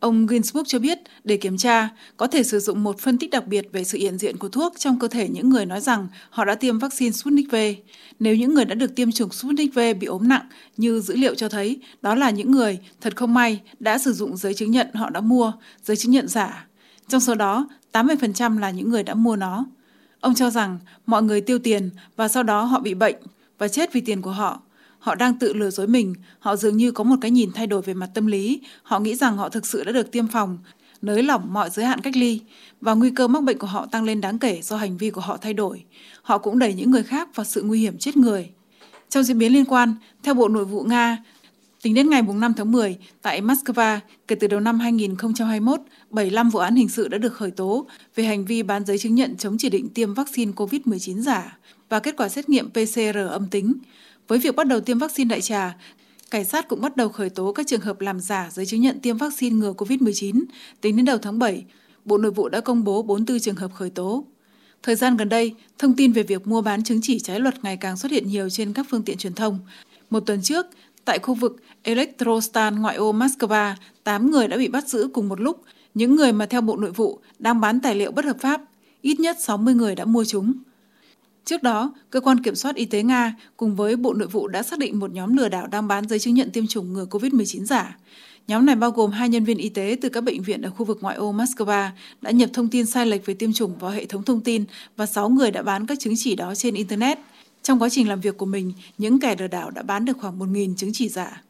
Ông Ginsburg cho biết để kiểm tra, có thể sử dụng một phân tích đặc biệt về sự hiện diện của thuốc trong cơ thể những người nói rằng họ đã tiêm vaccine Sputnik V. Nếu những người đã được tiêm chủng Sputnik V bị ốm nặng, như dữ liệu cho thấy, đó là những người, thật không may, đã sử dụng giấy chứng nhận họ đã mua, giấy chứng nhận giả. Trong số đó, 80% là những người đã mua nó. Ông cho rằng mọi người tiêu tiền và sau đó họ bị bệnh và chết vì tiền của họ. Họ đang tự lừa dối mình, họ dường như có một cái nhìn thay đổi về mặt tâm lý, họ nghĩ rằng họ thực sự đã được tiêm phòng, nới lỏng mọi giới hạn cách ly và nguy cơ mắc bệnh của họ tăng lên đáng kể do hành vi của họ thay đổi. Họ cũng đẩy những người khác vào sự nguy hiểm chết người. Trong diễn biến liên quan, theo Bộ Nội vụ Nga, tính đến ngày 5 tháng 10, tại Moscow, kể từ đầu năm 2021, 75 vụ án hình sự đã được khởi tố về hành vi bán giấy chứng nhận chống chỉ định tiêm vaccine COVID-19 giả và kết quả xét nghiệm PCR âm tính. Với việc bắt đầu tiêm vaccine đại trà, cảnh sát cũng bắt đầu khởi tố các trường hợp làm giả giấy chứng nhận tiêm vaccine ngừa COVID-19. Tính đến đầu tháng 7, Bộ Nội vụ đã công bố 44 trường hợp khởi tố. Thời gian gần đây, thông tin về việc mua bán chứng chỉ trái luật ngày càng xuất hiện nhiều trên các phương tiện truyền thông. Một tuần trước, tại khu vực Electrostan ngoại ô Moscow, 8 người đã bị bắt giữ cùng một lúc. Những người mà theo Bộ Nội vụ đang bán tài liệu bất hợp pháp, ít nhất 60 người đã mua chúng. Trước đó, Cơ quan Kiểm soát Y tế Nga cùng với Bộ Nội vụ đã xác định một nhóm lừa đảo đang bán giấy chứng nhận tiêm chủng ngừa COVID-19 giả. Nhóm này bao gồm hai nhân viên y tế từ các bệnh viện ở khu vực ngoại ô Moscow đã nhập thông tin sai lệch về tiêm chủng vào hệ thống thông tin và 6 người đã bán các chứng chỉ đó trên Internet. Trong quá trình làm việc của mình, những kẻ lừa đảo đã bán được khoảng 1.000 chứng chỉ giả.